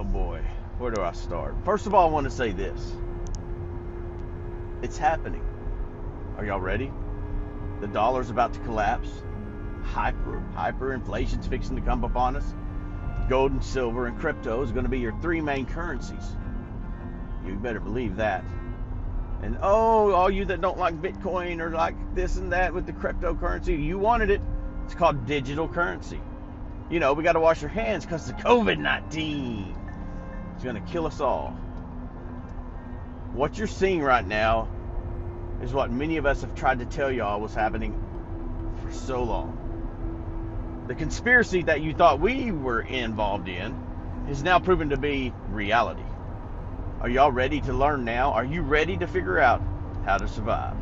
Oh boy, where do I start? First of all, I want to say this. It's happening. Are y'all ready? The dollar's about to collapse. Hyper, hyperinflation's fixing to come upon us. Gold and silver and crypto is going to be your three main currencies. You better believe that. And oh, all you that don't like Bitcoin or like this and that with the cryptocurrency, you wanted it. It's called digital currency. You know, we got to wash our hands because of COVID 19 is going to kill us all. What you're seeing right now is what many of us have tried to tell y'all was happening for so long. The conspiracy that you thought we were involved in is now proven to be reality. Are y'all ready to learn now? Are you ready to figure out how to survive?